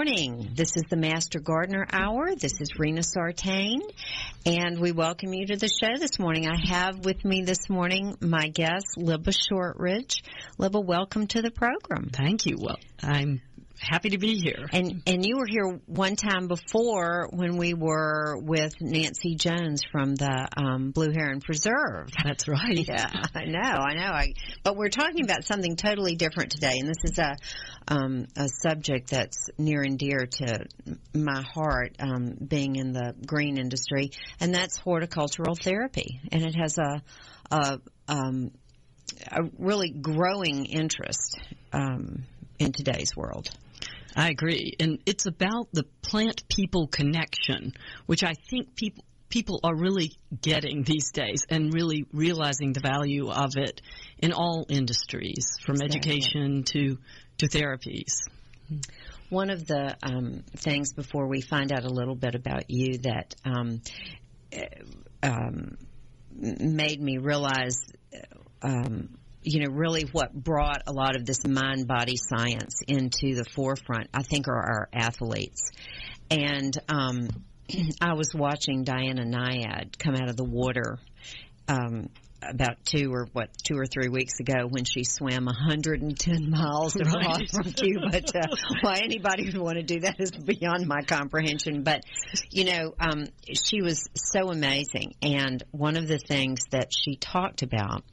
morning. This is the Master Gardener Hour. This is Rena Sartain, and we welcome you to the show this morning. I have with me this morning my guest, Libba Shortridge. Libba, welcome to the program. Thank you. Well, I'm happy to be here. And and you were here one time before when we were with Nancy Jones from the um, Blue Heron Preserve. That's right. Yeah, I know, I know. I, but we're talking about something totally different today, and this is a um, a subject that's near and dear to my heart, um, being in the green industry, and that's horticultural therapy, and it has a a, um, a really growing interest um, in today's world. I agree. And it's about the plant people connection, which I think people people are really getting these days and really realizing the value of it in all industries, from exactly. education to to therapies. One of the um, things before we find out a little bit about you that um, eh, um, made me realize um, you know, really what brought a lot of this mind body science into the forefront, I think, are our athletes. And um, I was watching Diana Nyad come out of the water um, about two or what two or three weeks ago when she swam 110 miles across right. from Cuba. To, why anybody would want to do that is beyond my comprehension. But you know, um, she was so amazing, and one of the things that she talked about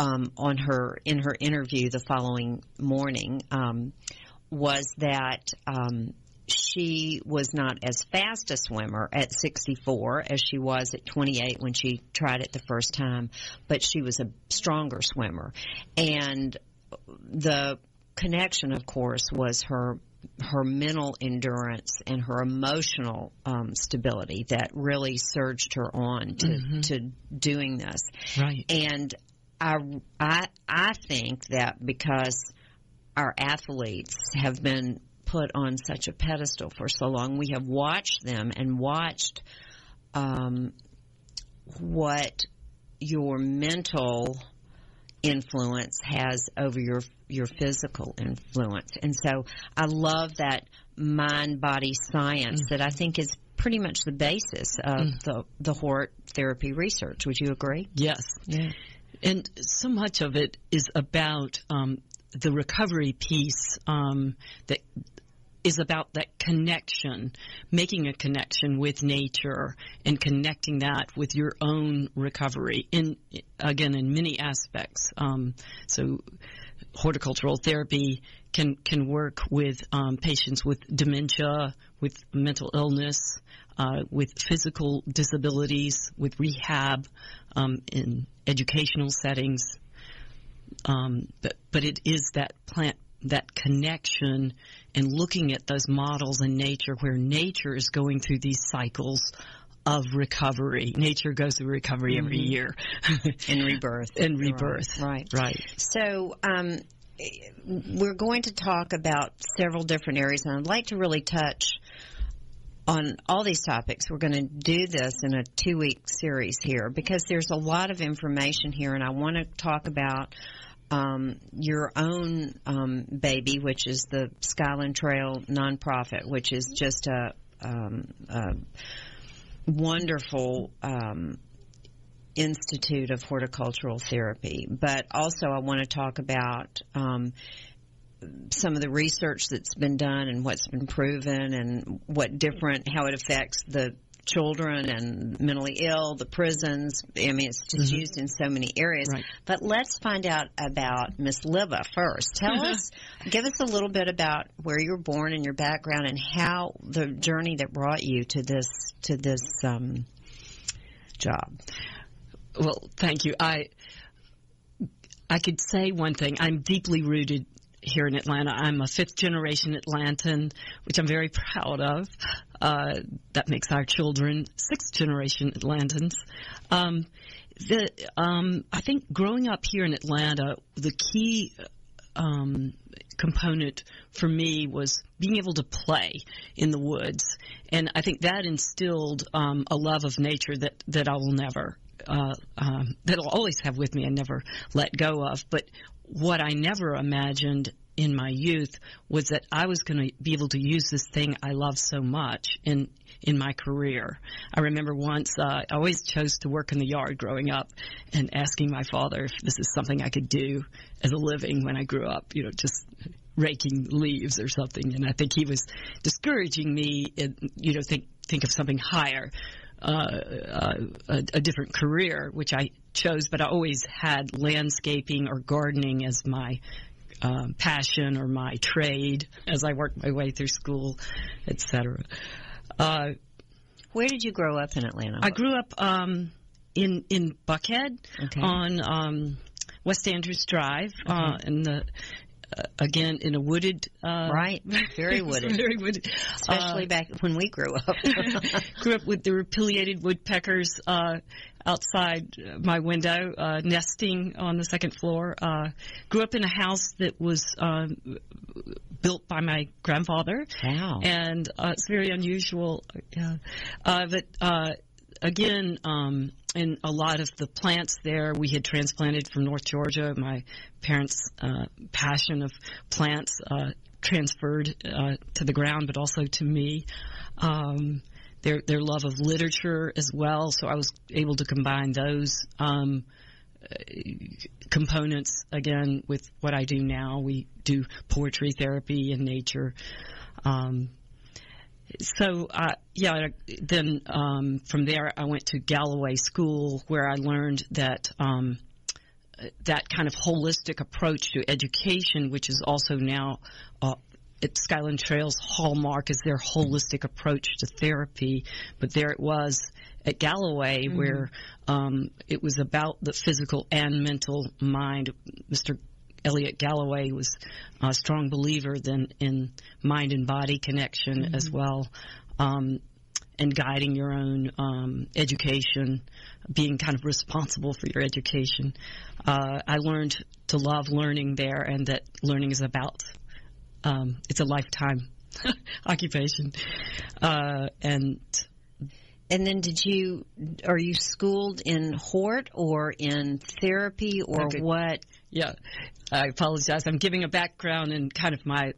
um, on her in her interview the following morning um, was that um, she was not as fast a swimmer at 64 as she was at 28 when she tried it the first time, but she was a stronger swimmer. And the connection, of course, was her her mental endurance and her emotional um, stability that really surged her on to, mm-hmm. to doing this. Right. And I, I, I think that because our athletes have been put on such a pedestal for so long, we have watched them and watched um, what your mental influence has over your your physical influence. And so I love that mind body science mm-hmm. that I think is pretty much the basis of mm-hmm. the the Hort therapy research. Would you agree? Yes. Yeah. And so much of it is about um, the recovery piece um, that is about that connection, making a connection with nature and connecting that with your own recovery. In again, in many aspects. Um, so, horticultural therapy can can work with um, patients with dementia, with mental illness, uh, with physical disabilities, with rehab, um, in educational settings. Um, but, but it is that plant, that connection and looking at those models in nature where nature is going through these cycles of recovery. Nature goes through recovery mm-hmm. every year. and rebirth. and rebirth. Right. Right. So, um, we're going to talk about several different areas, and I'd like to really touch on all these topics. We're going to do this in a two week series here because there's a lot of information here, and I want to talk about um, your own um, baby, which is the Skyland Trail nonprofit, which is just a, um, a wonderful um, institute of horticultural therapy. But also, I want to talk about um, some of the research that's been done and what's been proven and what different how it affects the children and mentally ill, the prisons. I mean, it's just mm-hmm. used in so many areas. Right. But let's find out about Miss Libba first. Tell us, give us a little bit about where you were born and your background and how the journey that brought you to this to this um, job. Well, thank you. I I could say one thing. I'm deeply rooted here in Atlanta. I'm a fifth generation Atlantan, which I'm very proud of. Uh, that makes our children sixth generation Atlantans. Um, the, um, I think growing up here in Atlanta, the key um, component for me was being able to play in the woods, and I think that instilled um, a love of nature that that I will never uh, um, that I'll always have with me and never let go of. But what I never imagined in my youth was that I was going to be able to use this thing I love so much in in my career. I remember once uh, I always chose to work in the yard growing up, and asking my father if this is something I could do as a living when I grew up. You know, just raking leaves or something. And I think he was discouraging me. In, you know, think think of something higher. Uh, uh, a, a, different career, which I chose, but I always had landscaping or gardening as my um, passion or my trade as I worked my way through school, etc. Uh, Where did you grow up in Atlanta? I grew up um, in in Buckhead okay. on um, West Andrews Drive okay. uh, in the uh, again in a wooded uh, right. Very wooded. very wooded especially uh, back when we grew up. grew up with the pileated woodpeckers uh, outside my window uh, nesting on the second floor. Uh, grew up in a house that was built by my grandfather. Wow. And it's very unusual but again um, and a lot of the plants there we had transplanted from North Georgia. My parents' uh, passion of plants uh, transferred uh, to the ground, but also to me. Um, their their love of literature as well. So I was able to combine those um, components again with what I do now. We do poetry therapy in nature. Um, so uh, yeah, then um, from there I went to Galloway School where I learned that um, that kind of holistic approach to education, which is also now uh, at Skyland Trails hallmark is their holistic approach to therapy. But there it was at Galloway mm-hmm. where um, it was about the physical and mental mind. Mr. Elliot Galloway was a strong believer then in mind and body connection mm-hmm. as well, um, and guiding your own um, education, being kind of responsible for your education. Uh, I learned to love learning there, and that learning is about um, it's a lifetime occupation, uh, and and then did you are you schooled in Hort or in therapy or okay. what? Yeah, I apologize. I'm giving a background and kind of my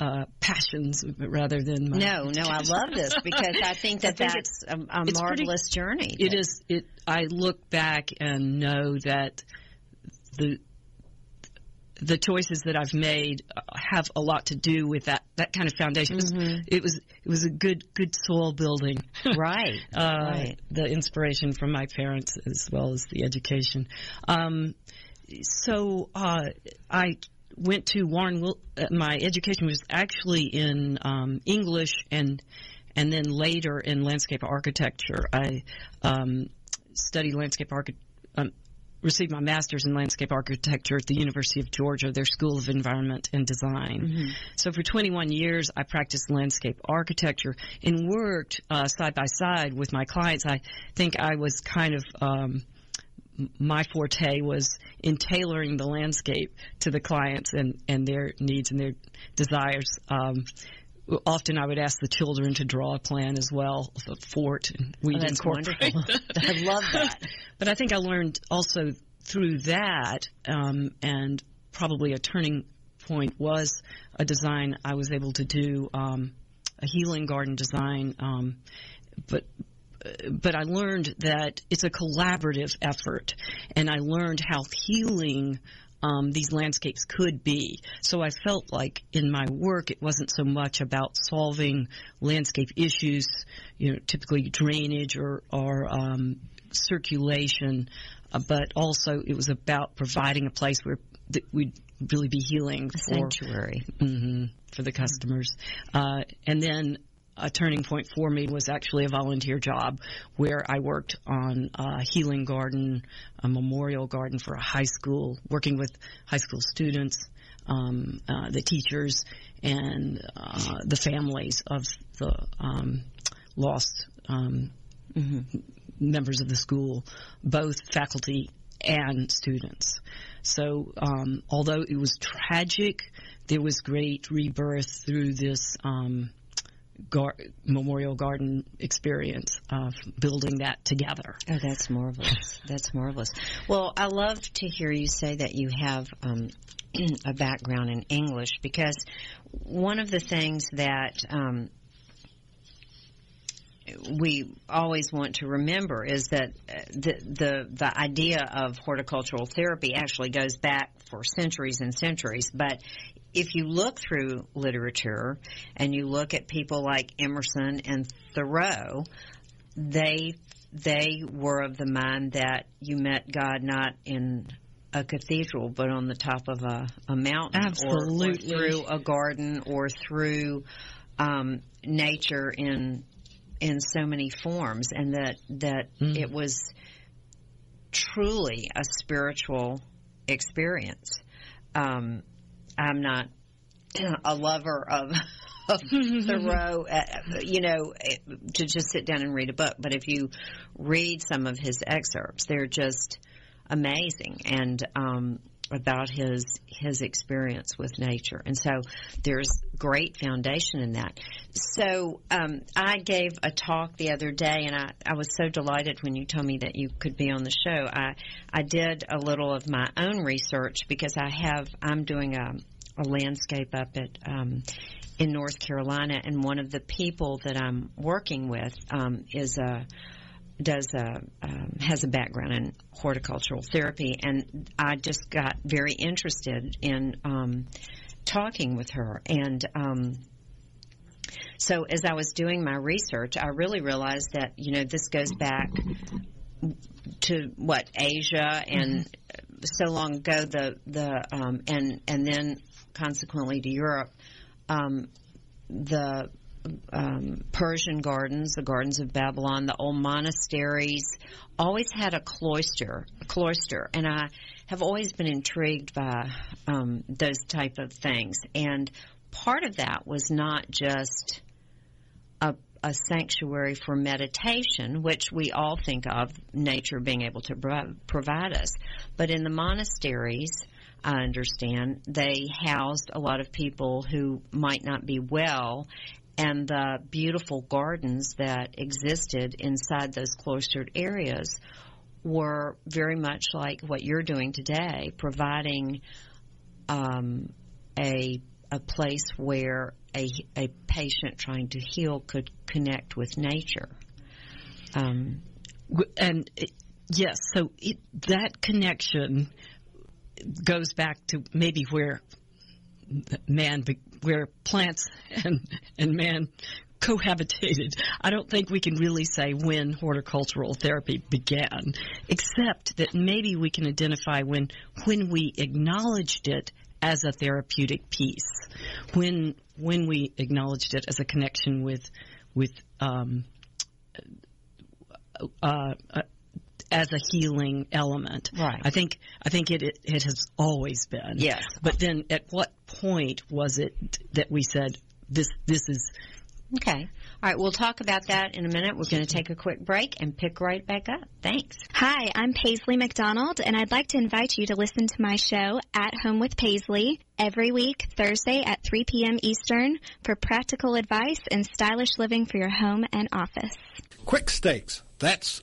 uh, passions rather than my no no i love this because i think that I think that's a, a marvelous pretty, journey it is it i look back and know that the the choices that I've made have a lot to do with that that kind of foundation. Mm-hmm. It, was, it was a good good soil building, right? uh, right. The inspiration from my parents as well as the education. Um, so uh, I went to Warren. Uh, my education was actually in um, English and and then later in landscape architecture. I um, studied landscape architecture. Um, received my master's in landscape architecture at the University of Georgia, their School of Environment and Design. Mm-hmm. So for 21 years, I practiced landscape architecture and worked uh, side by side with my clients. I think I was kind of um, my forte was in tailoring the landscape to the clients and, and their needs and their desires. Um, often I would ask the children to draw a plan as well of a fort, and we'd oh, incorporate. I love that. but I think I learned also through that, um, and probably a turning point was a design I was able to do, um, a healing garden design. Um, but but I learned that it's a collaborative effort, and I learned how healing um, these landscapes could be. So I felt like in my work it wasn't so much about solving landscape issues, you know, typically drainage or, or um, circulation, uh, but also it was about providing a place where th- we'd really be healing a for sanctuary mm-hmm, for the customers. Uh, and then a turning point for me was actually a volunteer job where I worked on a healing garden, a memorial garden for a high school, working with high school students, um, uh, the teachers, and uh, the families of the um, lost um, mm-hmm. members of the school, both faculty and students. So, um, although it was tragic, there was great rebirth through this um, gar- memorial garden experience of building that together. Oh, that's marvelous. that's marvelous. Well, I love to hear you say that you have um, a background in English because one of the things that um, we always want to remember is that uh, the, the the idea of horticultural therapy actually goes back for centuries and centuries. But if you look through literature and you look at people like Emerson and Thoreau, they they were of the mind that you met God not in a cathedral, but on the top of a, a mountain, Absolutely. or, or through a garden, or through um, nature in in so many forms, and that that Mm. it was truly a spiritual experience. Um, I'm not a lover of. Of Thoreau, uh, you know, eh, to just sit down and read a book. But if you read some of his excerpts, they're just amazing and um, about his his experience with nature. And so there's great foundation in that. So um, I gave a talk the other day, and I, I was so delighted when you told me that you could be on the show. I I did a little of my own research because I have I'm doing a a landscape up at um, in North Carolina, and one of the people that I'm working with um, is a does a um, has a background in horticultural therapy, and I just got very interested in um, talking with her. And um, so, as I was doing my research, I really realized that you know this goes back to what Asia and so long ago the the um, and and then consequently to Europe. Um, the um, Persian gardens, the gardens of Babylon, the old monasteries, always had a cloister, a cloister, and I have always been intrigued by um, those type of things. And part of that was not just a, a sanctuary for meditation, which we all think of nature being able to provide us, but in the monasteries. I understand they housed a lot of people who might not be well and the beautiful gardens that existed inside those cloistered areas were very much like what you're doing today, providing um, a a place where a a patient trying to heal could connect with nature. Um, and it, yes, so it, that connection goes back to maybe where man, where plants and and man cohabitated. I don't think we can really say when horticultural therapy began, except that maybe we can identify when when we acknowledged it as a therapeutic piece, when when we acknowledged it as a connection with with um, uh, uh, as a healing element. Right. I think I think it, it it has always been. Yes. But then, at what point was it that we said this this is okay. All right, we'll talk about that in a minute. We're going to take a quick break and pick right back up. Thanks. Hi, I'm Paisley McDonald, and I'd like to invite you to listen to my show, At Home with Paisley, every week, Thursday at 3 p.m. Eastern, for practical advice and stylish living for your home and office. Quik Stakes, that's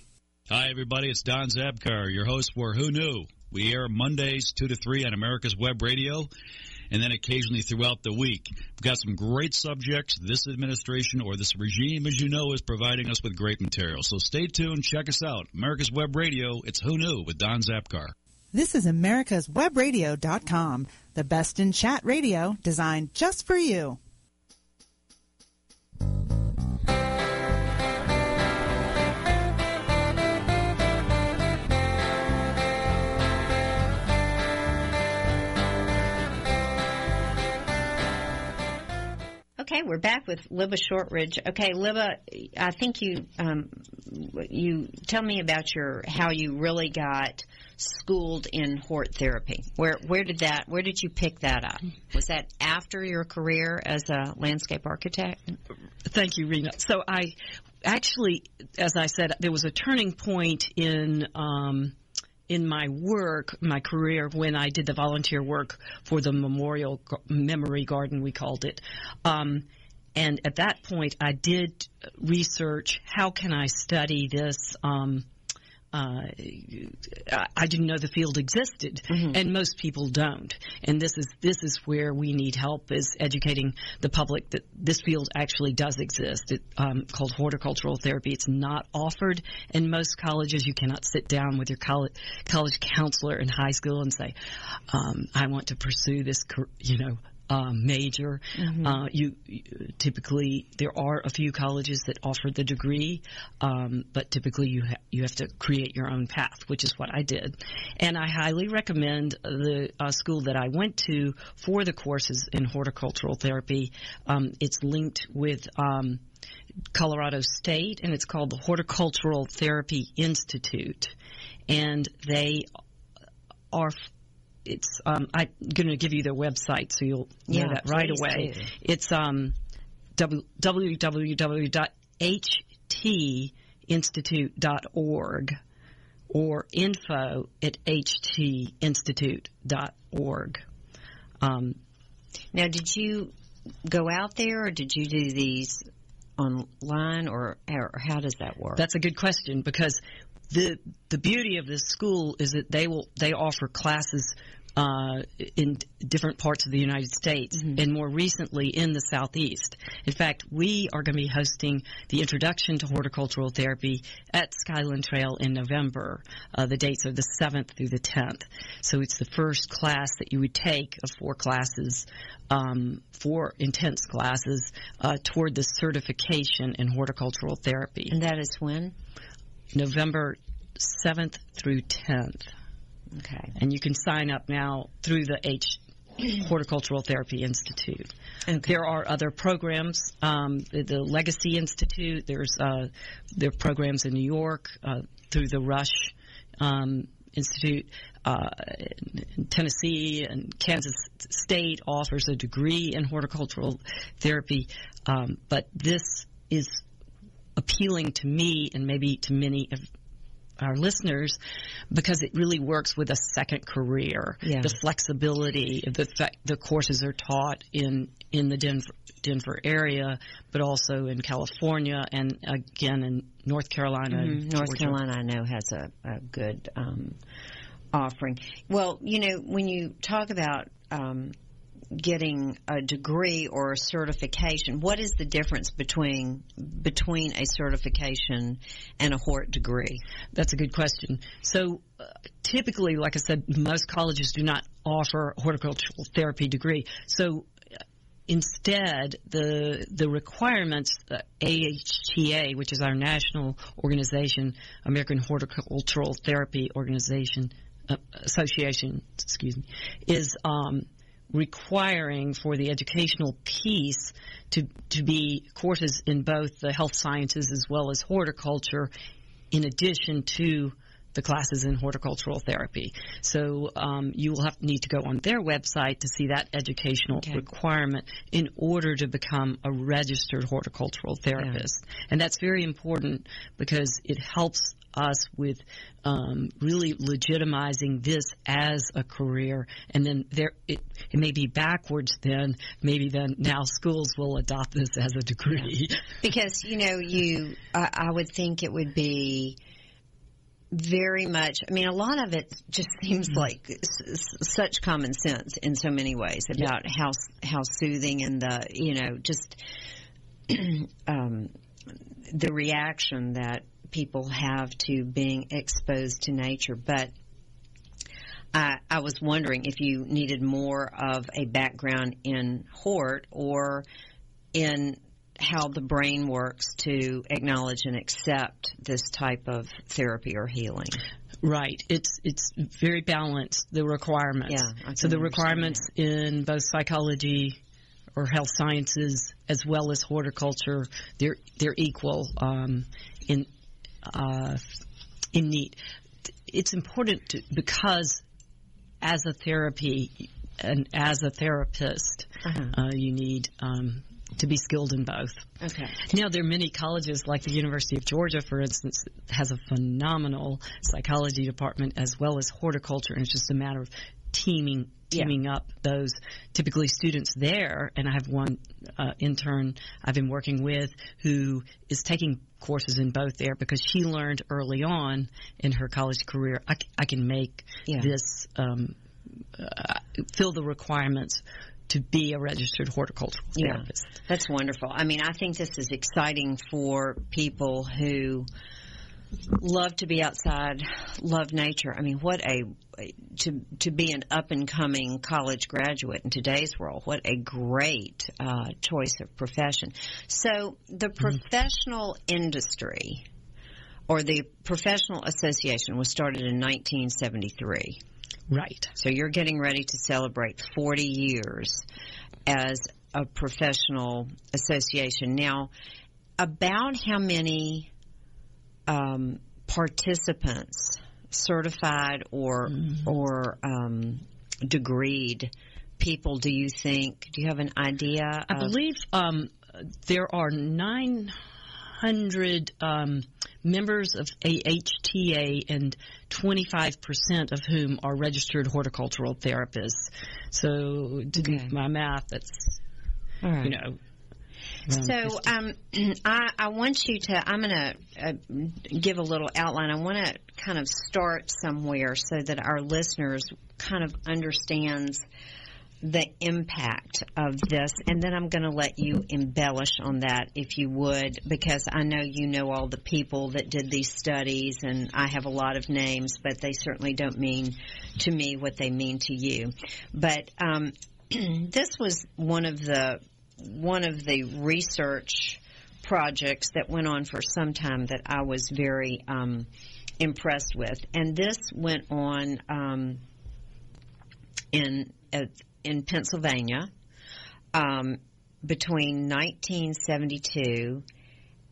Hi, everybody. It's Don Zabkar, your host for Who Knew. We air Mondays 2 to 3 on America's Web Radio, and then occasionally throughout the week. We've got some great subjects. This administration or this regime, as you know, is providing us with great material. So stay tuned. Check us out. America's Web Radio. It's Who Knew with Don Zabkar. This is America's Webradio.com, the best in chat radio designed just for you. Okay, we're back with Libba Shortridge. Okay, Libba, I think you um, you tell me about your how you really got schooled in hort therapy. Where where did that where did you pick that up? Was that after your career as a landscape architect? Thank you, Rena. So I actually, as I said, there was a turning point in. Um, in my work, my career, when I did the volunteer work for the Memorial Memory Garden, we called it. Um, and at that point, I did research how can I study this um, uh, I didn't know the field existed, mm-hmm. and most people don't. And this is this is where we need help is educating the public that this field actually does exist. It's um, called horticultural therapy. It's not offered in most colleges. You cannot sit down with your college college counselor in high school and say, um, "I want to pursue this, you know, uh, major. Mm-hmm. Uh, you, typically there are a few colleges that offer the degree, um, but typically you ha- you have to create your own path, which is what I did. And I highly recommend the uh, school that I went to for the courses in horticultural therapy. Um, it's linked with. Um, Colorado State, and it's called the Horticultural Therapy Institute. And they are it's um, I'm going to give you their website so you'll know that right away. Do. It's um, www.htinstitute.org or info at htinstitute.org. Um, now, did you go out there or did you do these online or, or how does that work? That's a good question because the the beauty of this school is that they will they offer classes uh, in different parts of the United States mm-hmm. and more recently in the Southeast. In fact, we are going to be hosting the Introduction to Horticultural Therapy at Skyland Trail in November. Uh, the dates are the 7th through the 10th. So it's the first class that you would take of four classes, um, four intense classes, uh, toward the certification in horticultural therapy. And that is when? November 7th through 10th. Okay. And you can sign up now through the H Horticultural Therapy Institute. Okay. There are other programs, um, the, the, Legacy Institute. There's uh, there are programs in New York uh, through the Rusk um, Institute. Uh, Tennessee and Kansas State offers a degree in horticultural therapy, um, but this is appealing to me and maybe to many of our listeners because it really works with a second career. Yeah. The flexibility, the fact the courses are taught in in the Denver, Denver area, but also in California and again in North Carolina. Mm-hmm. North Carolina, I know, has a, a good um, offering. Well, you know, when you talk about um, getting a degree or a certification, what is the difference between between a certification and a Hort degree? That's a good question. So uh, typically, like I said, most colleges do not offer a horticultural therapy degree. So uh, instead, the the requirements, uh, AHTA, which is our national organization, American Horticultural Therapy Organization uh, Association, excuse me, is um, requiring for the educational piece to to be courses in both the health sciences as well as horticulture, in addition to the classes in horticultural therapy. So um, you will have need to go on their website to see that educational okay. requirement in order to become a registered horticultural therapist. Yeah. And that's very important because it helps us with um, really legitimizing this as a career, and then there it, it may be backwards. Then maybe then now schools will adopt this as a degree because you know you I, I would think it would be very much. I mean, a lot of it just seems mm-hmm. like s- such common sense in so many ways about yep. how how soothing and the you know just um, the reaction that people have to being exposed to nature. But I, I was wondering if you needed more of a background in Hort or in how the brain works to acknowledge and accept this type of therapy or healing. Right. It's it's very balanced the requirements. Yeah. So the requirements that. in both psychology or health sciences as well as horticulture. They're they're equal um, in uh, in need. It's important to, because as a therapy and as a therapist, Uh-huh. uh, you need um, to be skilled in both. Okay. Now, there are many colleges, like the University of Georgia, for instance, has a phenomenal psychology department as well as horticulture, and it's just a matter of teaming Yeah. teaming up those typically students there. And I have one uh, intern I've been working with who is taking courses in both there because she learned early on in her college career, I, I can make Yeah. this um, uh, fill the requirements to be a registered horticultural Yeah. therapist. That's wonderful. I mean, I think this is exciting for people who love to be outside, love nature. I mean, what a to to be an up and coming college graduate in today's world. What a great uh, choice of profession. So the professional industry or the professional association was started in 1973. Right. So you're getting ready to celebrate 40 years as a professional association. Now, about how many um, participants, certified or or um, degreed people, do you think? Do you have an idea? I of- believe um, there are 900 um, members of AHTA, and 25% of whom are registered horticultural therapists. So, to do my math, that's right. you know. So um, I, I want you to. I'm going to uh, give a little outline. I want to kind of start somewhere so that our listeners kind of understands the impact of this, and then I'm going to let you embellish on that if you would, because I know you know all the people that did these studies, and I have a lot of names, but they certainly don't mean to me what they mean to you. But um, this was one of the one of the research projects that went on for some time that I was very um, impressed with, and this went on um, in uh, in Pennsylvania um, between 1972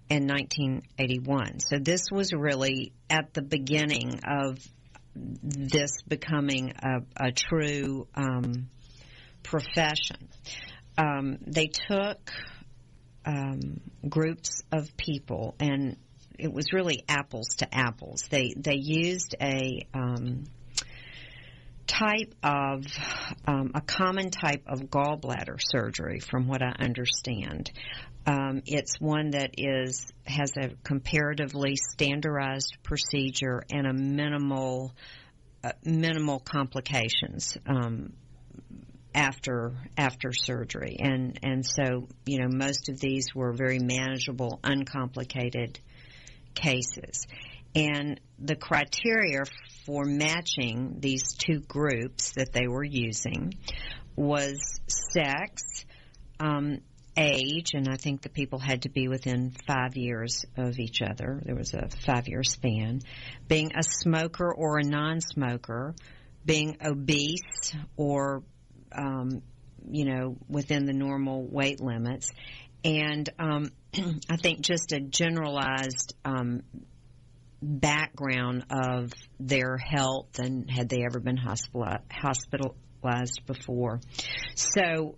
and 1981. So this was really at the beginning of this becoming a, a true um, profession. Um, they took um, groups of people, and it was really apples to apples. They they used a um, type of um, a common type of gallbladder surgery, from what I understand. Um, it's one that is has a comparatively standardized procedure and a minimal uh, minimal complications. Um, after after surgery. And and so you know most of these were very manageable uncomplicated cases. And the criteria for matching these two groups that they were using was sex um, age and i think the people had to be within five years of each other. There was a five year span. Being a smoker or a non-smoker being obese or um, you know, within the normal weight limits. And um, I think just a generalized um, background of their health and had they ever been hospitalized before. So,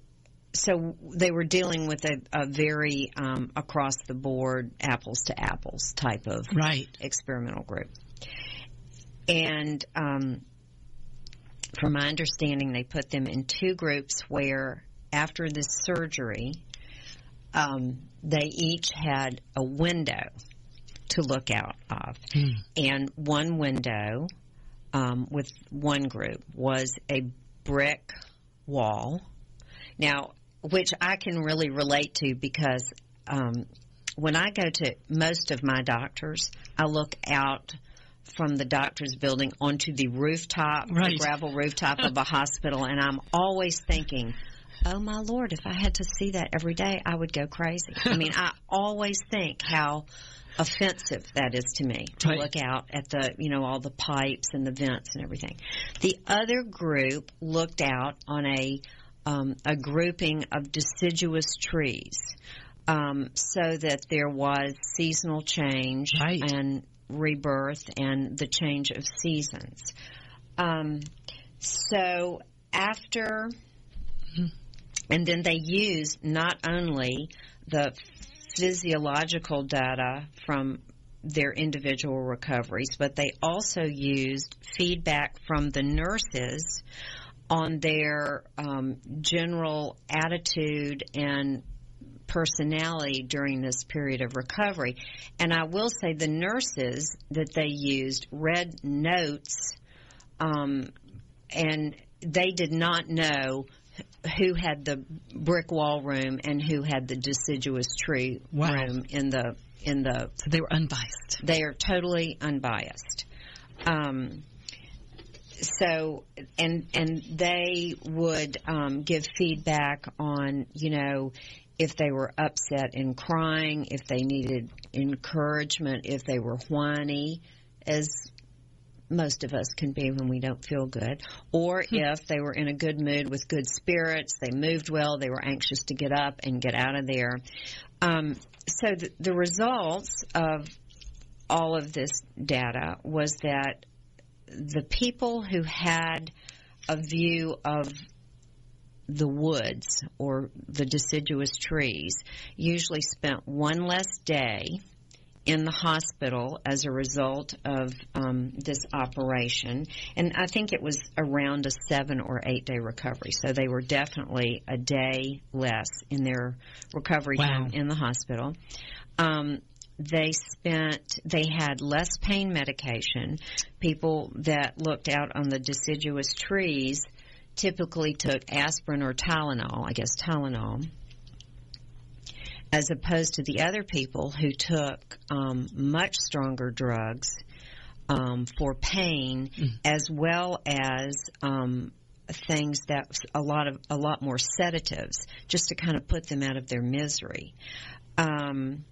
so they were dealing with a, a very um, across the board, apples to apples type of right. experimental group. And um, from my understanding, they put them in two groups where after the surgery, um, they each had a window to look out of. And one window um, with one group was a brick wall. Now, which I can really relate to because um, when I go to most of my doctors, I look out from the doctor's building onto the rooftop, Right. the gravel rooftop of a hospital, and I'm always thinking, oh my lord, if I had to see that every day, I would go crazy. I mean, I always think how offensive that is to me to Right. look out at the, you know, all the pipes and the vents and everything. The other group looked out on a um, a grouping of deciduous trees um, so that there was seasonal change Right. and rebirth and the change of seasons. Um, so after, and then they used not only the physiological data from their individual recoveries, but they also used feedback from the nurses on their um, general attitude and personality during this period of recovery. And I will say the nurses that they used read notes, um, and they did not know who had the brick wall room and who had the deciduous tree Wow. room in the in the So they were unbiased. they are totally unbiased. Um, so and and they would um, give feedback on you know if they were upset and crying, if they needed encouragement, if they were whiny, as most of us can be when we don't feel good, or if they were in a good mood with good spirits, they moved well, they were anxious to get up and get out of there. Um, so the, the results of all of this data was that the people who had a view of the woods or the deciduous trees usually spent one less day in the hospital as a result of um, this operation. And I think it was around a seven or eight day recovery. So they were definitely a day less in their recovery Wow. time in the hospital. Um, they spent, they had less pain medication. People that looked out on the deciduous trees typically took aspirin or Tylenol, I guess Tylenol as opposed to the other people who took um, much stronger drugs um, for pain, as well as um, things that a lot of a lot more sedatives, just to kind of put them out of their misery. Um,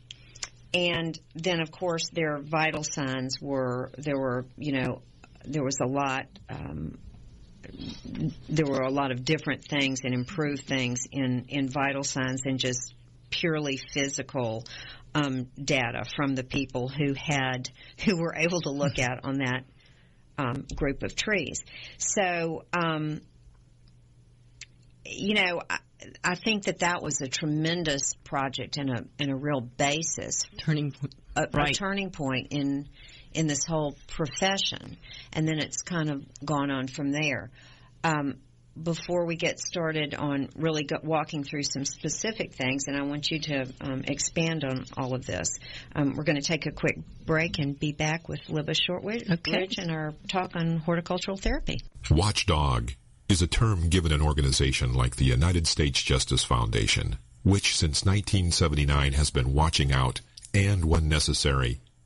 and then, of course, their vital signs were there were you know there was a lot. Um, there were a lot of different things and improved things in, in vital signs than just purely physical um, data from the people who had who were able to look at on that um, group of trees. So, um, you know, I, I think that that was a tremendous project and a and a real basis Turning a, a Right. turning point in in this whole profession, and then it's kind of gone on from there. Um, before we get started on really go, walking through some specific things, and I want you to um, expand on all of this, um, we're going to take a quick break and be back with Libba Shortridge Okay. and our talk on horticultural therapy. Watchdog is a term given an organization like the United States Justice Foundation, which since 1979 has been watching out and, when necessary,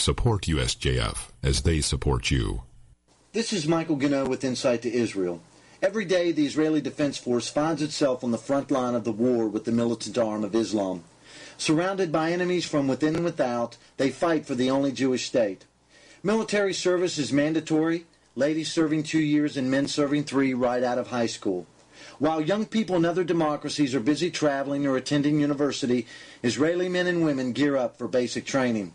Support USJF as they support you. This is Michael Gano with Insight to Israel. Every day, the Israeli Defense Force finds itself on the front line of the war with the militant arm of Islam. Surrounded by enemies from within and without, they fight for the only Jewish state. Military service is mandatory, ladies serving two years and men serving three right out of high school. While young people in other democracies are busy traveling or attending university, Israeli men and women gear up for basic training.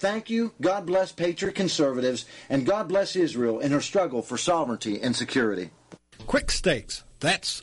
Thank you, God bless Patriot conservatives, and God bless Israel in her struggle for sovereignty and security. Quik Stakes. That's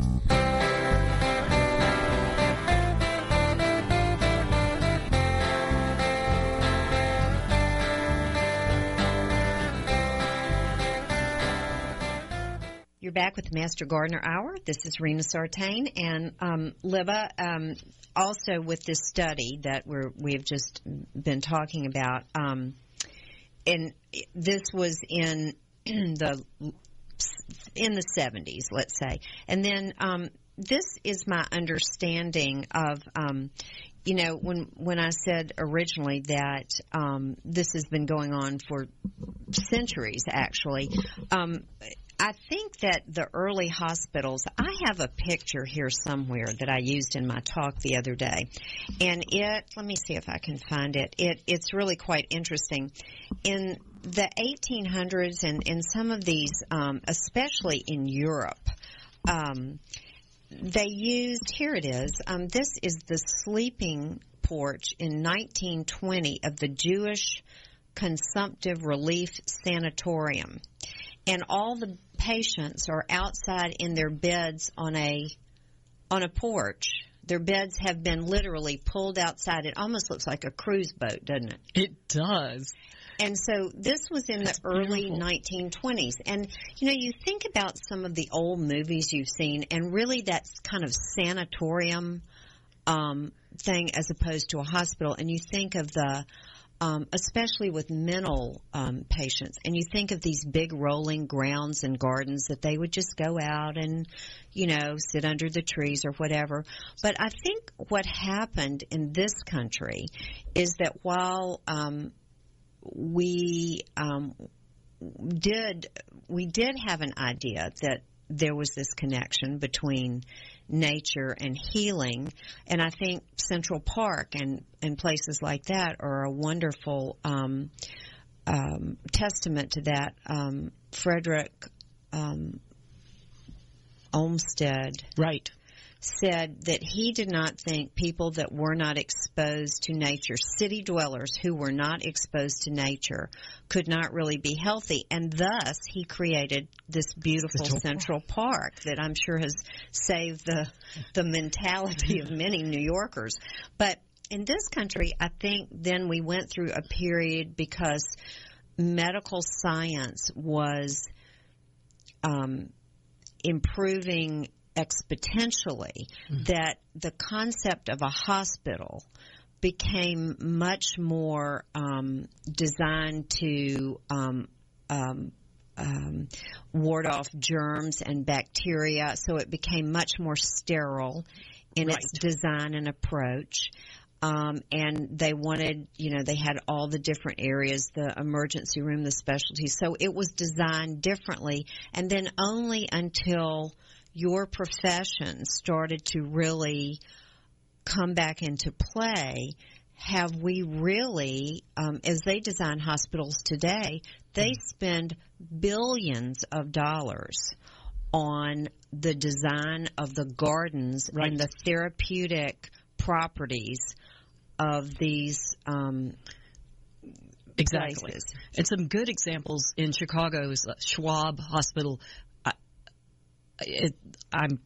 You're back with the Master Gardener Hour. This is Rena Sartain and um, Libba. Um, also, with this study that we're we have just been talking about, um, and this was in the in the 70s, let's say, and then um, this is my understanding of um, you know, when when I said originally that um, this has been going on for centuries, actually, um, I think that the early hospitals, I have a picture here somewhere that I used in my talk the other day. And it, let me see if I can find it. It it's really quite interesting. In the 1800s and in some of these, um, especially in Europe, um, they used, here it is, um, this is the sleeping porch in 1920 of the Jewish Consumptive Relief Sanatorium. And all the patients are outside in their beds on a on a porch. Their beds have been literally pulled outside. It almost looks like a cruise boat, doesn't it? It does. And so this was in That's the early beautiful. 1920s. And, you know, you think about some of the old movies you've seen, and really that's kind of sanatorium um, thing as opposed to a hospital. And you think of the, um, especially with mental um, patients, and you think of these big rolling grounds and gardens that they would just go out and, you know, sit under the trees or whatever. But I think what happened in this country is that while um, we um, did we did have an idea that there was this connection between nature and healing. And i think central park and and places like that are a wonderful um, um, testament to that. Um, frederick um, olmsted. Right. Said that he did not think people that were not exposed to nature, city dwellers who were not exposed to nature, could not really be healthy. And thus, he created this beautiful Central Park that I'm sure has saved the, the mentality of many New Yorkers. But in this country, I think then we went through a period because medical science was um, improving exponentially that the concept of a hospital became much more um, designed to um, um, um, ward off germs and bacteria, so it became much more sterile in its design and approach. Um, and they wanted, you know, they had all the different areas, the emergency room, the specialty. So it was designed differently. And then only until your profession started to really come back into play have we really, um, as they design hospitals today, they spend billions of dollars on the design of the gardens Right. and the therapeutic properties of these um, Exactly. places. And some good examples in Chicago's uh, Schwab Hospital. It, I'm.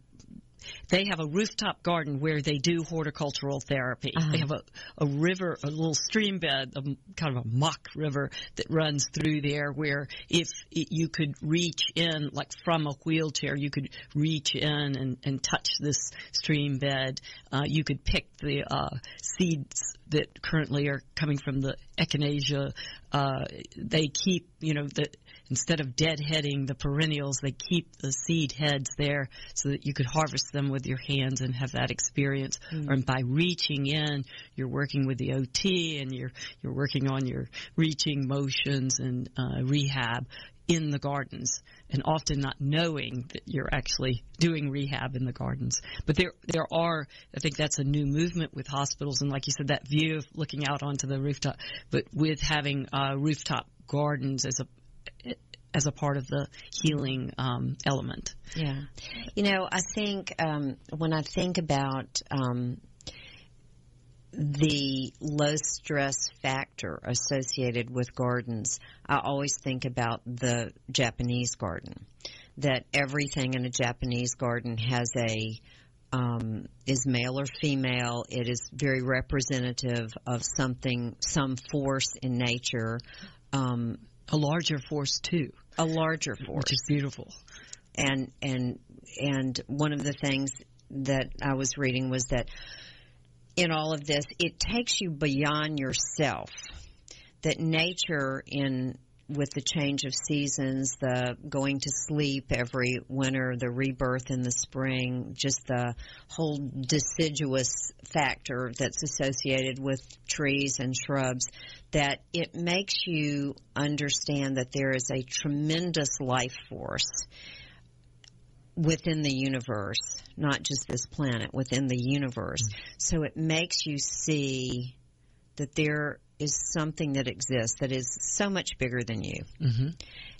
They have a rooftop garden where they do horticultural therapy. Uh-huh. They have a, a river, a little stream bed, a, kind of a mock river that runs through there where if it, you could reach in, like from a wheelchair, you could reach in and, and touch this stream bed. Uh, you could pick the uh, seeds that currently are coming from the echinacea, uh, they keep, you know, the, instead of deadheading the perennials, they keep the seed heads there so that you could harvest them with your hands and have that experience. Mm. And by reaching in, you're working with the OT and you're you're working on your reaching motions and uh, rehab in the gardens and often not knowing that you're actually doing rehab in the gardens. But there there are I think that's a new movement with hospitals and like you said that view of looking out onto the rooftop but with having uh, rooftop gardens as a as a part of the healing um, element. Yeah, you know, I think um, when I think about um, the low stress factor associated with gardens, I always think about the Japanese garden. That everything in a Japanese garden has a um, is male or female. It is very representative of something, some force in nature. Um, a larger force too. A larger force, which is beautiful. And and and one of the things that I was reading was that in all of this, it takes you beyond yourself. That nature in with the change of seasons, the going to sleep every winter, the rebirth in the spring, just the whole deciduous factor that's associated with trees and shrubs, that it makes you understand that there is a tremendous life force within the universe, not just this planet, within the universe. Mm-hmm. So it makes you see that there is something that exists that is so much bigger than you. Mm-hmm.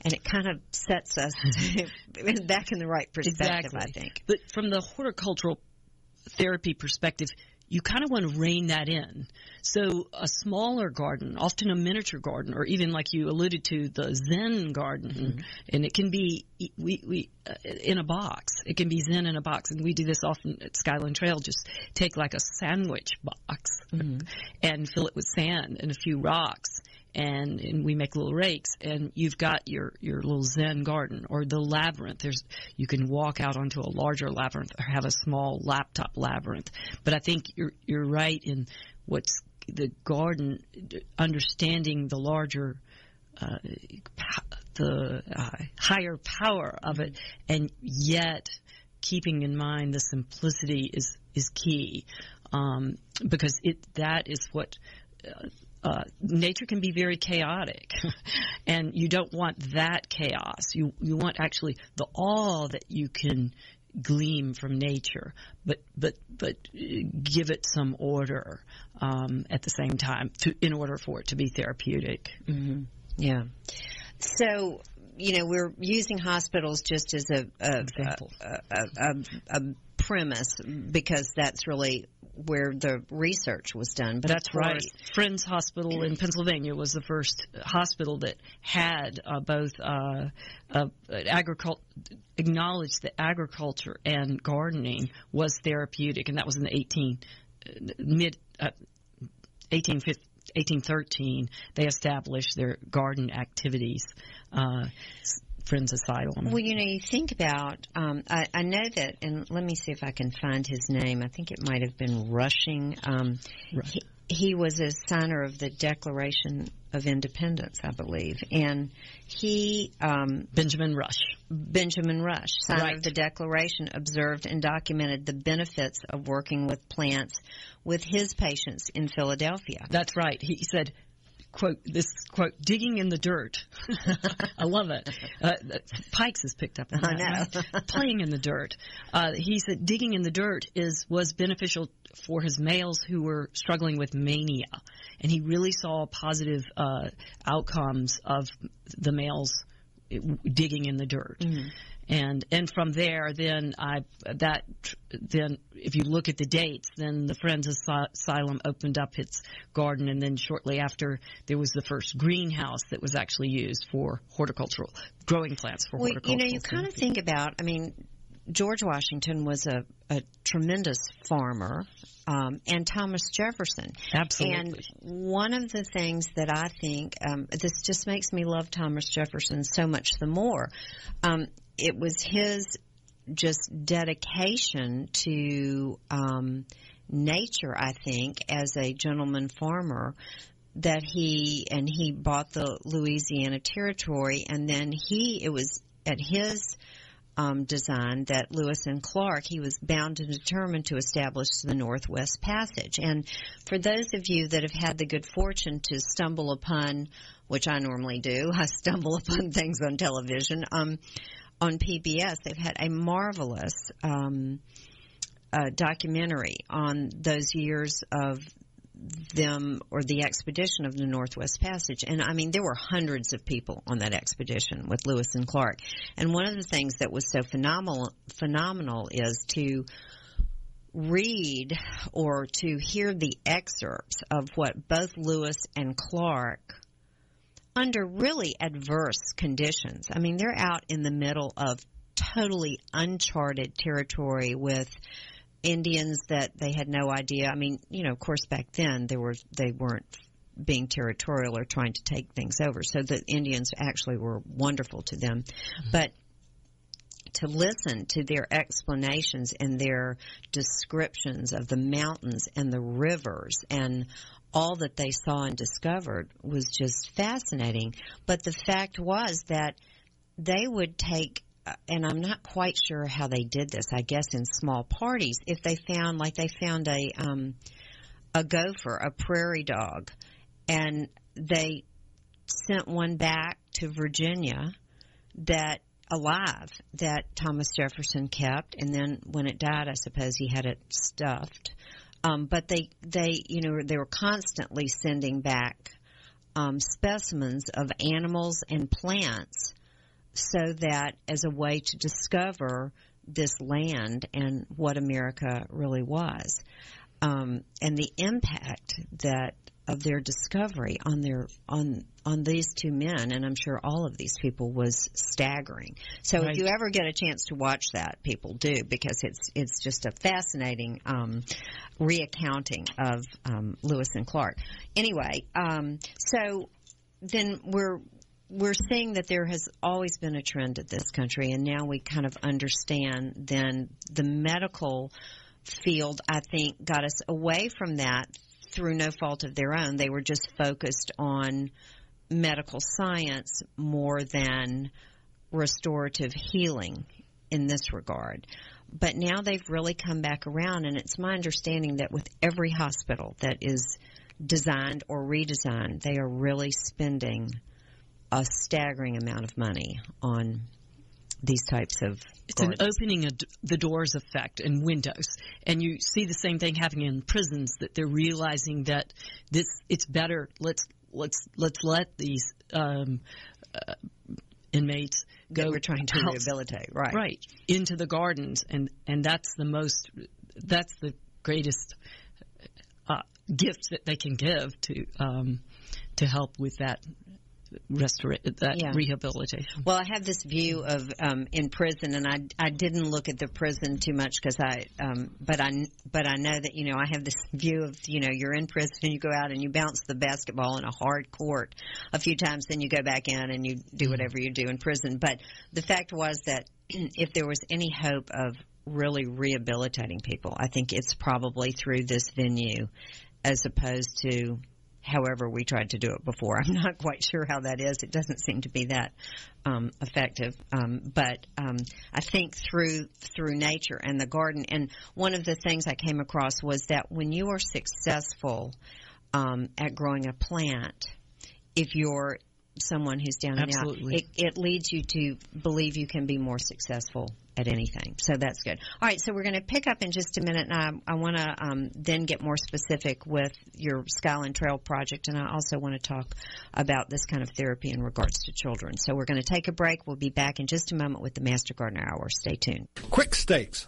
And it kind of sets us back in the right perspective, exactly. I think. But from the horticultural therapy perspective, you kind of want to rein that in. So a smaller garden, often a miniature garden, or even like you alluded to, the Zen garden, mm-hmm. and it can be we we uh, in a box. It can be Zen in a box, and we do this often at Skyland Trail. Just take like a sandwich box mm-hmm. and fill it with sand and a few rocks, and, and we make little rakes and you've got your your little zen garden or the labyrinth. There's you can walk out onto a larger labyrinth or have a small laptop labyrinth. But i think you're you're right in what's the garden understanding the larger uh, the uh, higher power of it and yet keeping in mind the simplicity is is key. Um, because it that is what uh, uh, nature can be very chaotic, and you don't want that chaos. You you want actually the awe that you can gleam from nature, but but but give it some order um, at the same time to in order for it to be therapeutic. Mm-hmm. Yeah. So you know we're using hospitals just as a a, a, a, a premise because that's really where the research was done. But that's right. Friends Hospital in Pennsylvania was the first hospital that had uh, both uh, uh, agriculture acknowledged that agriculture and gardening was therapeutic, and that was in the 18 uh, mid 18, uh, 1813. They established their garden activities. Uh, Friends Asylum. Well, you know, you think about, um, I, I, know that, and let me see if I can find his name. I think it might have been Rushing. Um, right. he, he, was a signer of the Declaration of Independence, I believe, and he um, Benjamin Rush. Benjamin Rush, signer right. of the Declaration, observed and documented the benefits of working with plants with his patients in Philadelphia. That's right. He said quote this quote digging in the dirt. I love it. Uh, Pikes has picked up on that. Right? Playing in the dirt. Uh, he said digging in the dirt is was beneficial for his males who were struggling with mania, and he really saw positive uh, outcomes of the males digging in the dirt. Mm-hmm and and from there then I that then if you look at the dates then the Friends of Asylum opened up its garden and then shortly after there was the first greenhouse that was actually used for horticultural growing plants for well, horticultural. You know, you kind of think about I mean George Washington was a, a tremendous farmer, um, and Thomas Jefferson. Absolutely. And one of the things that I think um, this just makes me love Thomas Jefferson so much the more. Um, it was his just dedication to um, nature, I think, as a gentleman farmer that he and he bought the Louisiana territory and then he it was at his um, design that Lewis and Clark he was bound and determined to establish the Northwest Passage. And for those of you that have had the good fortune to stumble upon which I normally do I stumble upon things on television um, on PBS they've had a marvelous um, uh, documentary on those years of them or the expedition of the Northwest Passage. And I mean, there were hundreds of people on that expedition with Lewis and Clark. And one of the things that was so phenomenal, phenomenal is to read or to hear the excerpts of what both Lewis and Clark under really adverse conditions. I mean, they're out in the middle of totally uncharted territory with Indians that they had no idea. I mean, you know, of course, back then they were they weren't being territorial or trying to take things over. So the Indians actually were wonderful to them, mm-hmm. but to listen to their explanations and their descriptions of the mountains and the rivers and all that they saw and discovered was just fascinating. But the fact was that they would take and I'm not quite sure how they did this. I guess in small parties, if they found like they found a um, a gopher, a prairie dog, and they sent one back to Virginia that alive that Thomas Jefferson kept, and then when it died, I suppose he had it stuffed. Um, but they they you know they were constantly sending back um, specimens of animals and plants so that as a way to discover this land and what America really was, um, and the impact that of their discovery on their on on these two men, and I'm sure all of these people was staggering. So right. if you ever get a chance to watch that, people do because it's it's just a fascinating um, reaccounting of um, Lewis and Clark. Anyway, um, so then we're we're seeing that there has always been a trend at this country, and now we kind of understand then the medical field, I think, got us away from that through no fault of their own. They were just focused on medical science more than restorative healing in this regard. But now they've really come back around, and it's my understanding that with every hospital that is designed or redesigned, they are really spending a staggering amount of money on these types of it's gardens. an opening a, the doors effect and windows and you see the same thing happening in prisons that they're realizing that this it's better let's let's let's let these um, uh, inmates go we're trying to rehabilitate right right into the gardens and and that's the most that's the greatest uh, gift that they can give to um, to help with that restora- that yeah. rehabilitation. Well, I have this view of um, in prison, and I I didn't look at the prison too much because I um, but I but I know that you know I have this view of you know you're in prison and you go out and you bounce the basketball in a hard court a few times, then you go back in and you do mm-hmm. whatever you do in prison. But the fact was that if there was any hope of really rehabilitating people, I think it's probably through this venue as opposed to however we tried to do it before. I'm not quite sure how that is. It doesn't seem to be that um, effective. Um, but um, I think through through nature and the garden, and one of the things I came across was that when you are successful um, at growing a plant, if you're someone who's down Absolutely. and out, it, it leads you to believe you can be more successful at anything. So that's good. All right, so we're going to pick up in just a minute, and I, I want to um, then get more specific with your Skyland Trail project, and I also want to talk about this kind of therapy in regards to children. So we're going to take a break. We'll be back in just a moment with the Master Gardener Hour. Stay tuned. Quik Stakes.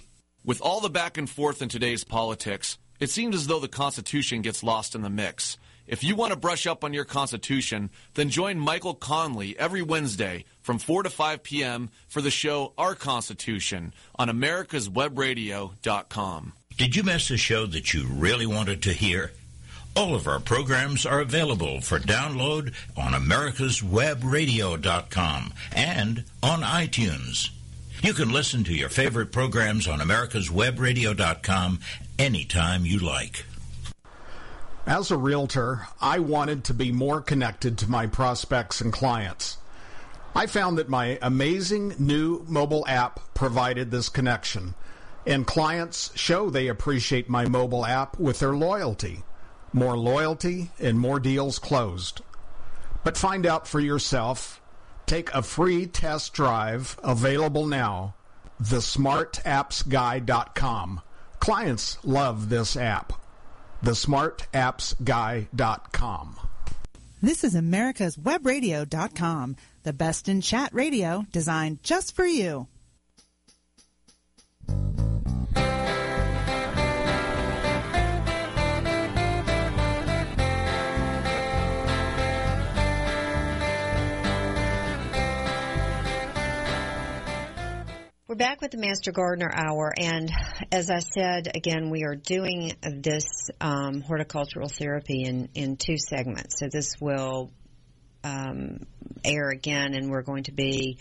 With all the back and forth in today's politics, it seems as though the Constitution gets lost in the mix. If you want to brush up on your Constitution, then join Michael Conley every Wednesday from 4 to 5 p.m. for the show Our Constitution on americaswebradio.com. Did you miss a show that you really wanted to hear? All of our programs are available for download on americaswebradio.com and on iTunes. You can listen to your favorite programs on americaswebradio.com anytime you like. As a realtor, I wanted to be more connected to my prospects and clients. I found that my amazing new mobile app provided this connection, and clients show they appreciate my mobile app with their loyalty. More loyalty and more deals closed. But find out for yourself. Take a free test drive available now. TheSmartAppsGuy.com. Clients love this app thesmartappsguy.com. This is America's Webradio.com, the best in chat radio designed just for you. We're back with the Master Gardener Hour, and as I said, again, we are doing this um, horticultural therapy in, in two segments. So this will um, air again, and we're going to be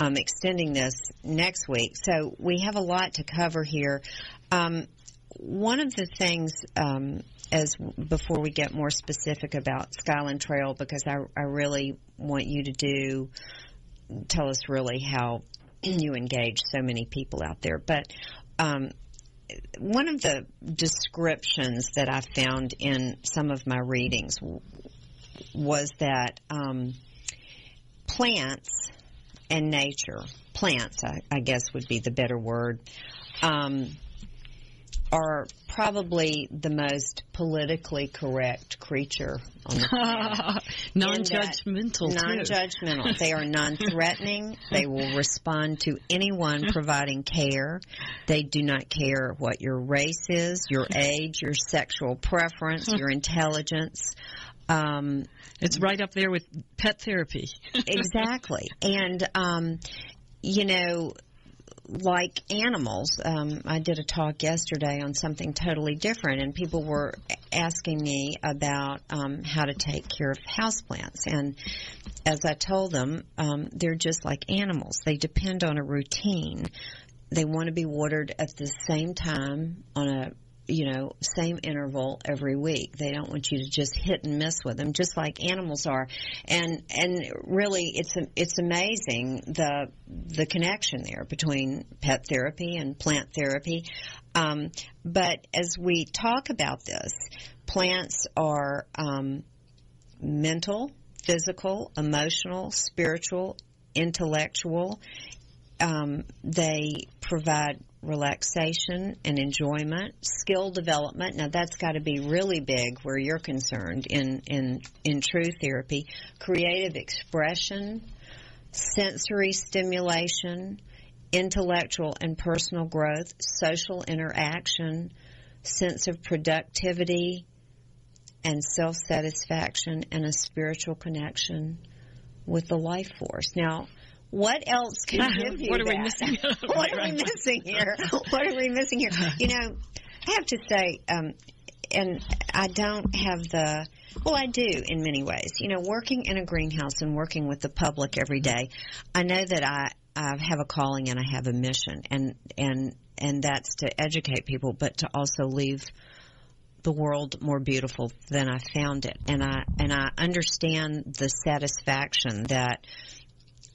um, extending this next week. So we have a lot to cover here. Um, one of the things, um, as before we get more specific about Skyland Trail, because I, I really want you to do tell us really how you engage so many people out there. But um, one of the descriptions that I found in some of my readings was that um, plants and nature, plants, I, I, guess would be the better word, um, are probably the most politically correct creature on the planet. non-judgmental. Non-judgmental. they are non-threatening. they will respond to anyone providing care. They do not care what your race is, your age, your sexual preference, your intelligence. Um, it's right up there with pet therapy. exactly. And, um, you know, like animals. Um, I did a talk yesterday on something totally different, and people were asking me about um, how to take care of houseplants. And as I told them, um, they're just like animals. They depend on a routine. They want to be watered at the same time on a you know, same interval every week. They don't want you to just hit and miss with them, just like animals are. And and really, it's it's amazing the the connection there between pet therapy and plant therapy. Um, but as we talk about this, plants are um, mental, physical, emotional, spiritual, intellectual. Um, they provide relaxation and enjoyment, skill development. Now that's got to be really big where you're concerned in in in true therapy. Creative expression, sensory stimulation, intellectual and personal growth, social interaction, sense of productivity and self-satisfaction and a spiritual connection with the life force. Now, what else can give you What are that? we missing? what are we missing here? What are we missing here? You know, I have to say, um, and I don't have the. Well, I do in many ways. You know, working in a greenhouse and working with the public every day, I know that I I have a calling and I have a mission, and and and that's to educate people, but to also leave the world more beautiful than I found it, and I and I understand the satisfaction that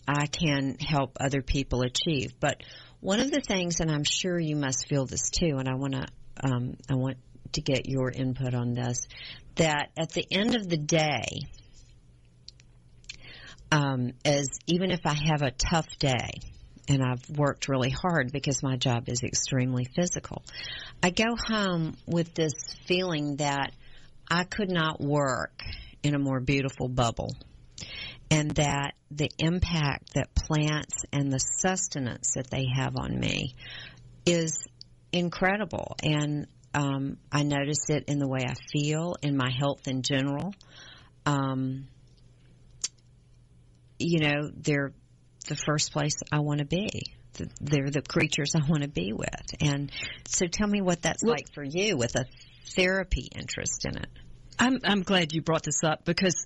I can help other people achieve. But one of the things, and I'm sure you must feel this too, and I want to, um, I want to get your input on this, that at the end of the day, um, as even if I have a tough day, and I've worked really hard because my job is extremely physical, I go home with this feeling that I could not work in a more beautiful bubble and that the impact that plants and the sustenance that they have on me is incredible. And Um, I notice it in the way I feel, in my health in general. Um, you know, they're the first place I want to be. They're the creatures I want to be with. And so tell me what that's like for you with a therapy interest in it. I'm I'm glad you brought this up because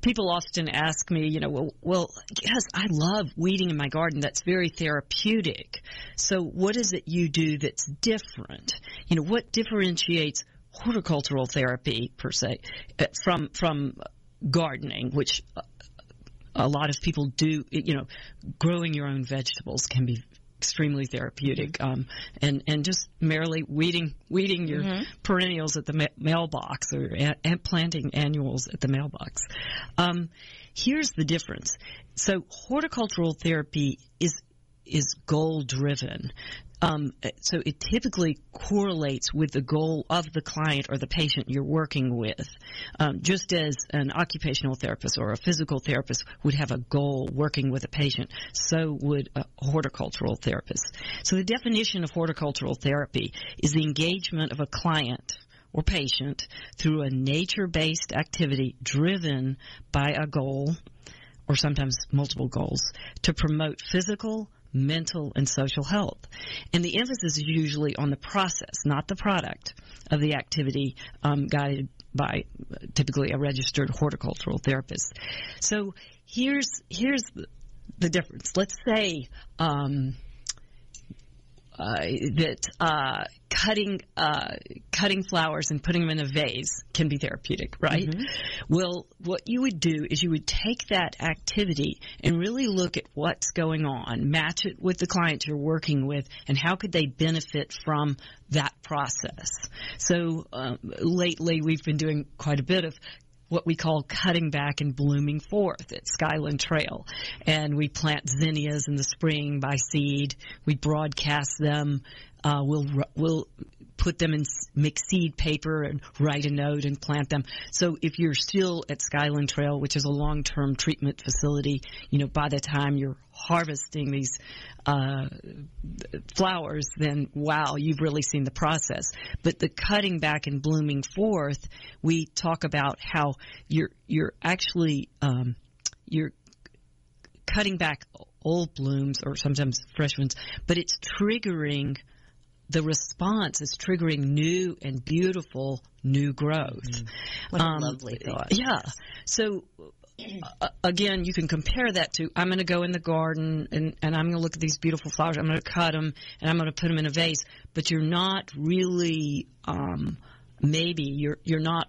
people often ask me, you know, well, well, yes, I love weeding in my garden. That's very therapeutic. So what is it you do that's different? You know, what differentiates horticultural therapy per se uh, from from gardening, which a lot of people do. You know, growing your own vegetables can be extremely therapeutic. Um, and and just merely weeding weeding your mm-hmm. perennials at the ma- mailbox or a- planting annuals at the mailbox. Um, here's the difference. So horticultural therapy is is goal driven. Um, so it typically correlates with the goal of the client or the patient you're working with. Um, just as an occupational therapist or a physical therapist would have a goal working with a patient, so would a horticultural therapist. So the definition of horticultural therapy is the engagement of a client or patient through a nature-based activity driven by a goal or sometimes multiple goals to promote physical, mental, and social health. And the emphasis is usually on the process, not the product of the activity um, guided by typically a registered horticultural therapist. So here's here's the, difference. Let's say um, that uh, cutting uh, cutting flowers and putting them in a vase can be therapeutic, right? Mm-hmm. Well, what you would do is you would take that activity and really look at what's going on, match it with the client you're working with, and how could they benefit from that process. So um, lately, we've been doing quite a bit of what we call cutting back and blooming forth at Skyland Trail. And we plant zinnias in the spring by seed. We broadcast them. Uh, we'll we'll put them in mixed seed paper and write a note and plant them. So if you're still at Skyland Trail, which is a long-term treatment facility, you know, by the time you're harvesting these uh, flowers, then wow, you've really seen the process. But the cutting back and blooming forth, we talk about how you're you're actually um, you're cutting back old blooms or sometimes fresh ones, but it's triggering the response is triggering new and beautiful new growth. Mm. What a um, lovely thought. Yeah. So uh, again, you can compare that to I'm going to go in the garden and, and I'm going to look at these beautiful flowers. I'm going to cut them and I'm going to put them in a vase. But you're not really, um, maybe you're you're not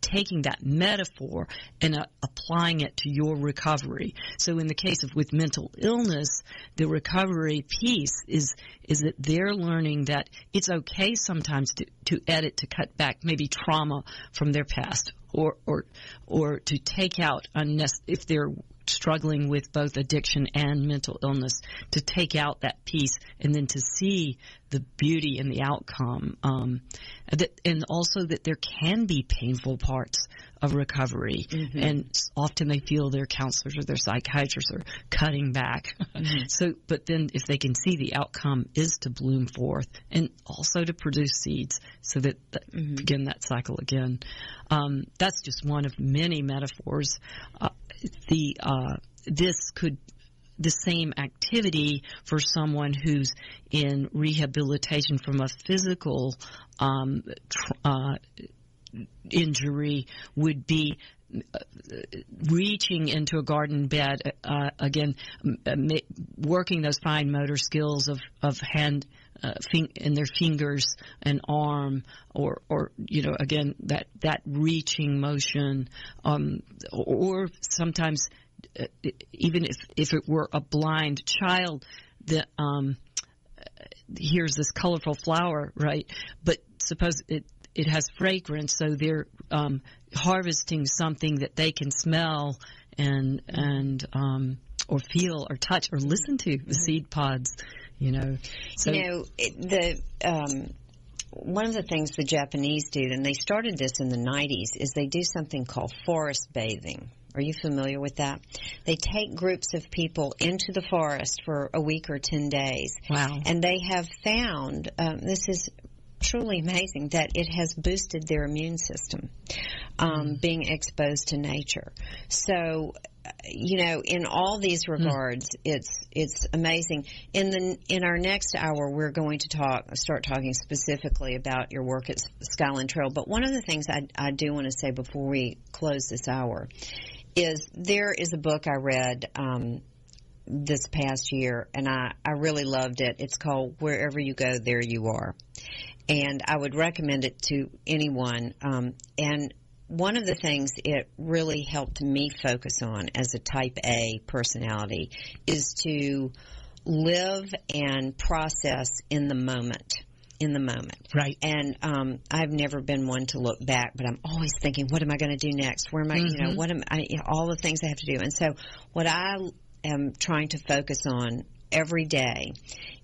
taking that metaphor and uh, applying it to your recovery. So in the case of with mental illness, the recovery piece is is that they're learning that it's okay sometimes to, to edit, to cut back maybe trauma from their past or or or to take out unnecessary if they're struggling with both addiction and mental illness to take out that piece and then to see the beauty in the outcome um, that, and also that there can be painful parts of recovery mm-hmm. and often they feel their counselors or their psychiatrists are cutting back mm-hmm. so but then if they can see the outcome is to bloom forth and also to produce seeds so that, that mm-hmm. begin that cycle again um, that's just one of many metaphors uh, the uh, this could the same activity for someone who's in rehabilitation from a physical um, tr- uh, injury would be uh, reaching into a garden bed uh, again, ma- working those fine motor skills of of hand uh, fing- in their fingers and arm, or or you know again that that reaching motion, um, or sometimes uh, even if if it were a blind child that um, here's this colorful flower, right? But suppose it it has fragrance, so they're um, harvesting something that they can smell and and um, or feel or touch or listen to the seed pods. You know, so you know the. Um, one of the things the Japanese do, and they started this in the 90s, is they do something called forest bathing. Are you familiar with that? They take groups of people into the forest for a week or 10 days. Wow. And they have found, um, this is truly amazing that it has boosted their immune system, um, Mm-hmm. being exposed to nature. So, uh, you know, in all these Hmm. regards, it's it's amazing. In the in our next hour, we're going to talk start talking specifically about your work at Skyland Trail. But one of the things I, I do want to say before we close this hour is there is a book I read. Um, this past year, and I, I really loved it. It's called Wherever You Go, There You Are. And I would recommend it to anyone. Um, and one of the things it really helped me focus on as a type A personality is to live and process in the moment. In the moment. Right. And um, I've never been one to look back, but I'm always thinking, what am I going to do next? Where am I, you know, Mhm. what am I, you know, all the things I have to do. And so what I am trying to focus on every day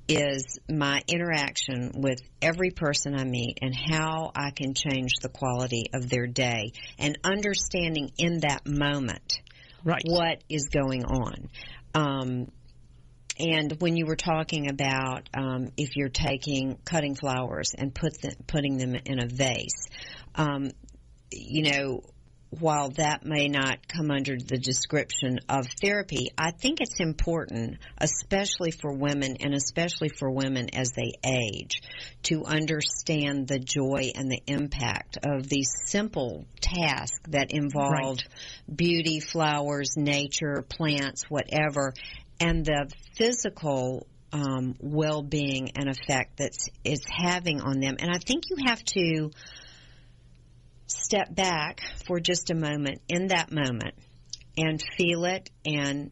is my interaction with every person I meet and how I can change the quality of their day and understanding in that moment right. what is going on. Um, and when you were talking about um, if you're taking cutting flowers and put putting them in a vase, um, you know, while that may not come under the description of therapy, I think it's important, especially for women and especially for women as they age, to understand the joy and the impact of these simple tasks that involve beauty, flowers, nature, plants, whatever, and the physical um, well-being and effect that's it's having on them. And I think you have to step back for just a moment in that moment and feel it and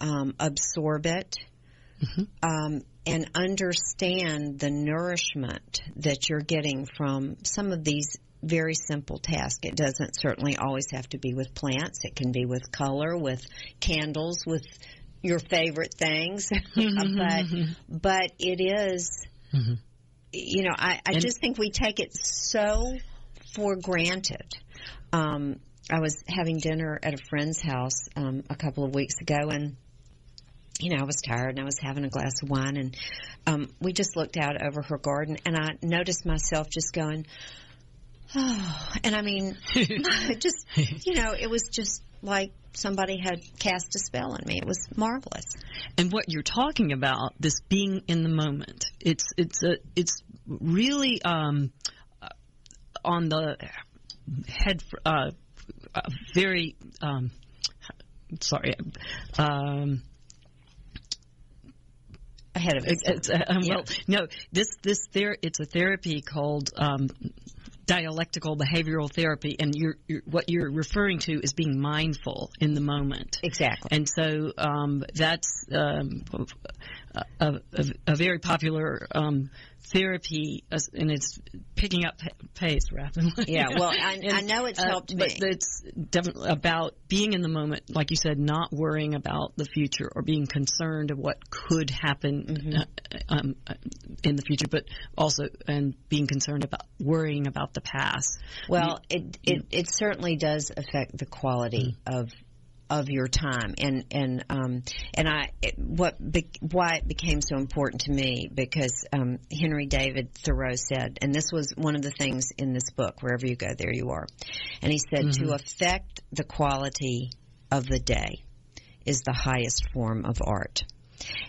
um, absorb it um, and understand the nourishment that you're getting from some of these very simple tasks. It doesn't certainly always have to be with plants. It can be with color, with candles, with your favorite things. but but it is, you know, I, I And- just think we take it so for granted. Um, I was having dinner at a friend's house um, a couple of weeks ago, and you know, I was tired and I was having a glass of wine, and um, we just looked out over her garden, and I noticed myself just going, oh, and I mean, just you know, it was just like somebody had cast a spell on me. It was marvelous. and what you're talking about this being in the moment it's it's a it's really um uh, on the head uh, very um sorry um Ahead of itself. it's, uh, Yeah. Well, no, this this there it's a therapy called um, dialectical behavioral therapy, and you're, you're what you're referring to is being mindful in the moment. Exactly. And so um, that's um, a, a, a very popular um, therapy, uh, and it's picking up pace rapidly. Yeah, well, I- I know it's helped but me. it's definitely about being in the moment, like you said, not worrying about the future or being concerned of what could happen Mm-hmm. uh, um, uh, in the future, but also and being concerned about worrying about the past. Well, it, it it certainly does affect the quality of of your time. And and um and I what be, why it became so important to me because um Henry David Thoreau said and this was one of the things in this book wherever you go there you are. And he said to affect the quality of the day is the highest form of art.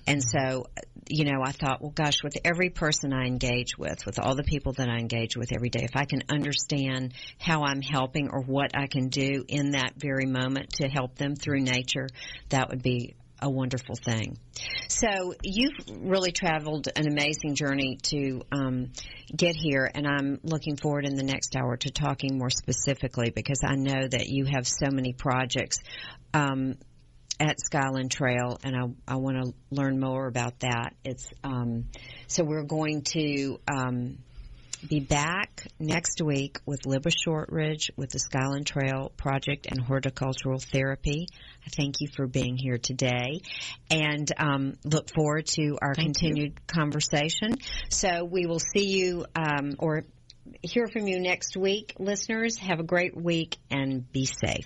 And so, you know, I thought, well, gosh, with every person I engage with, with all the people that I engage with every day, if I can understand how I'm helping or what I can do in that very moment to help them through nature, that would be a wonderful thing. So you've really traveled an amazing journey to um, get here, and I'm looking forward in the next hour to talking more specifically because I know that you have so many projects. Um, at Skyland Trail, and I, I want to learn more about that. It's um, so we're going to um, be back next week with Libba Shortridge with the Skyland Trail Project and Horticultural Therapy. I thank you for being here today, and um, look forward to our Thank you. continued conversation. So we will see you um, or hear from you next week, listeners. Have a great week and be safe.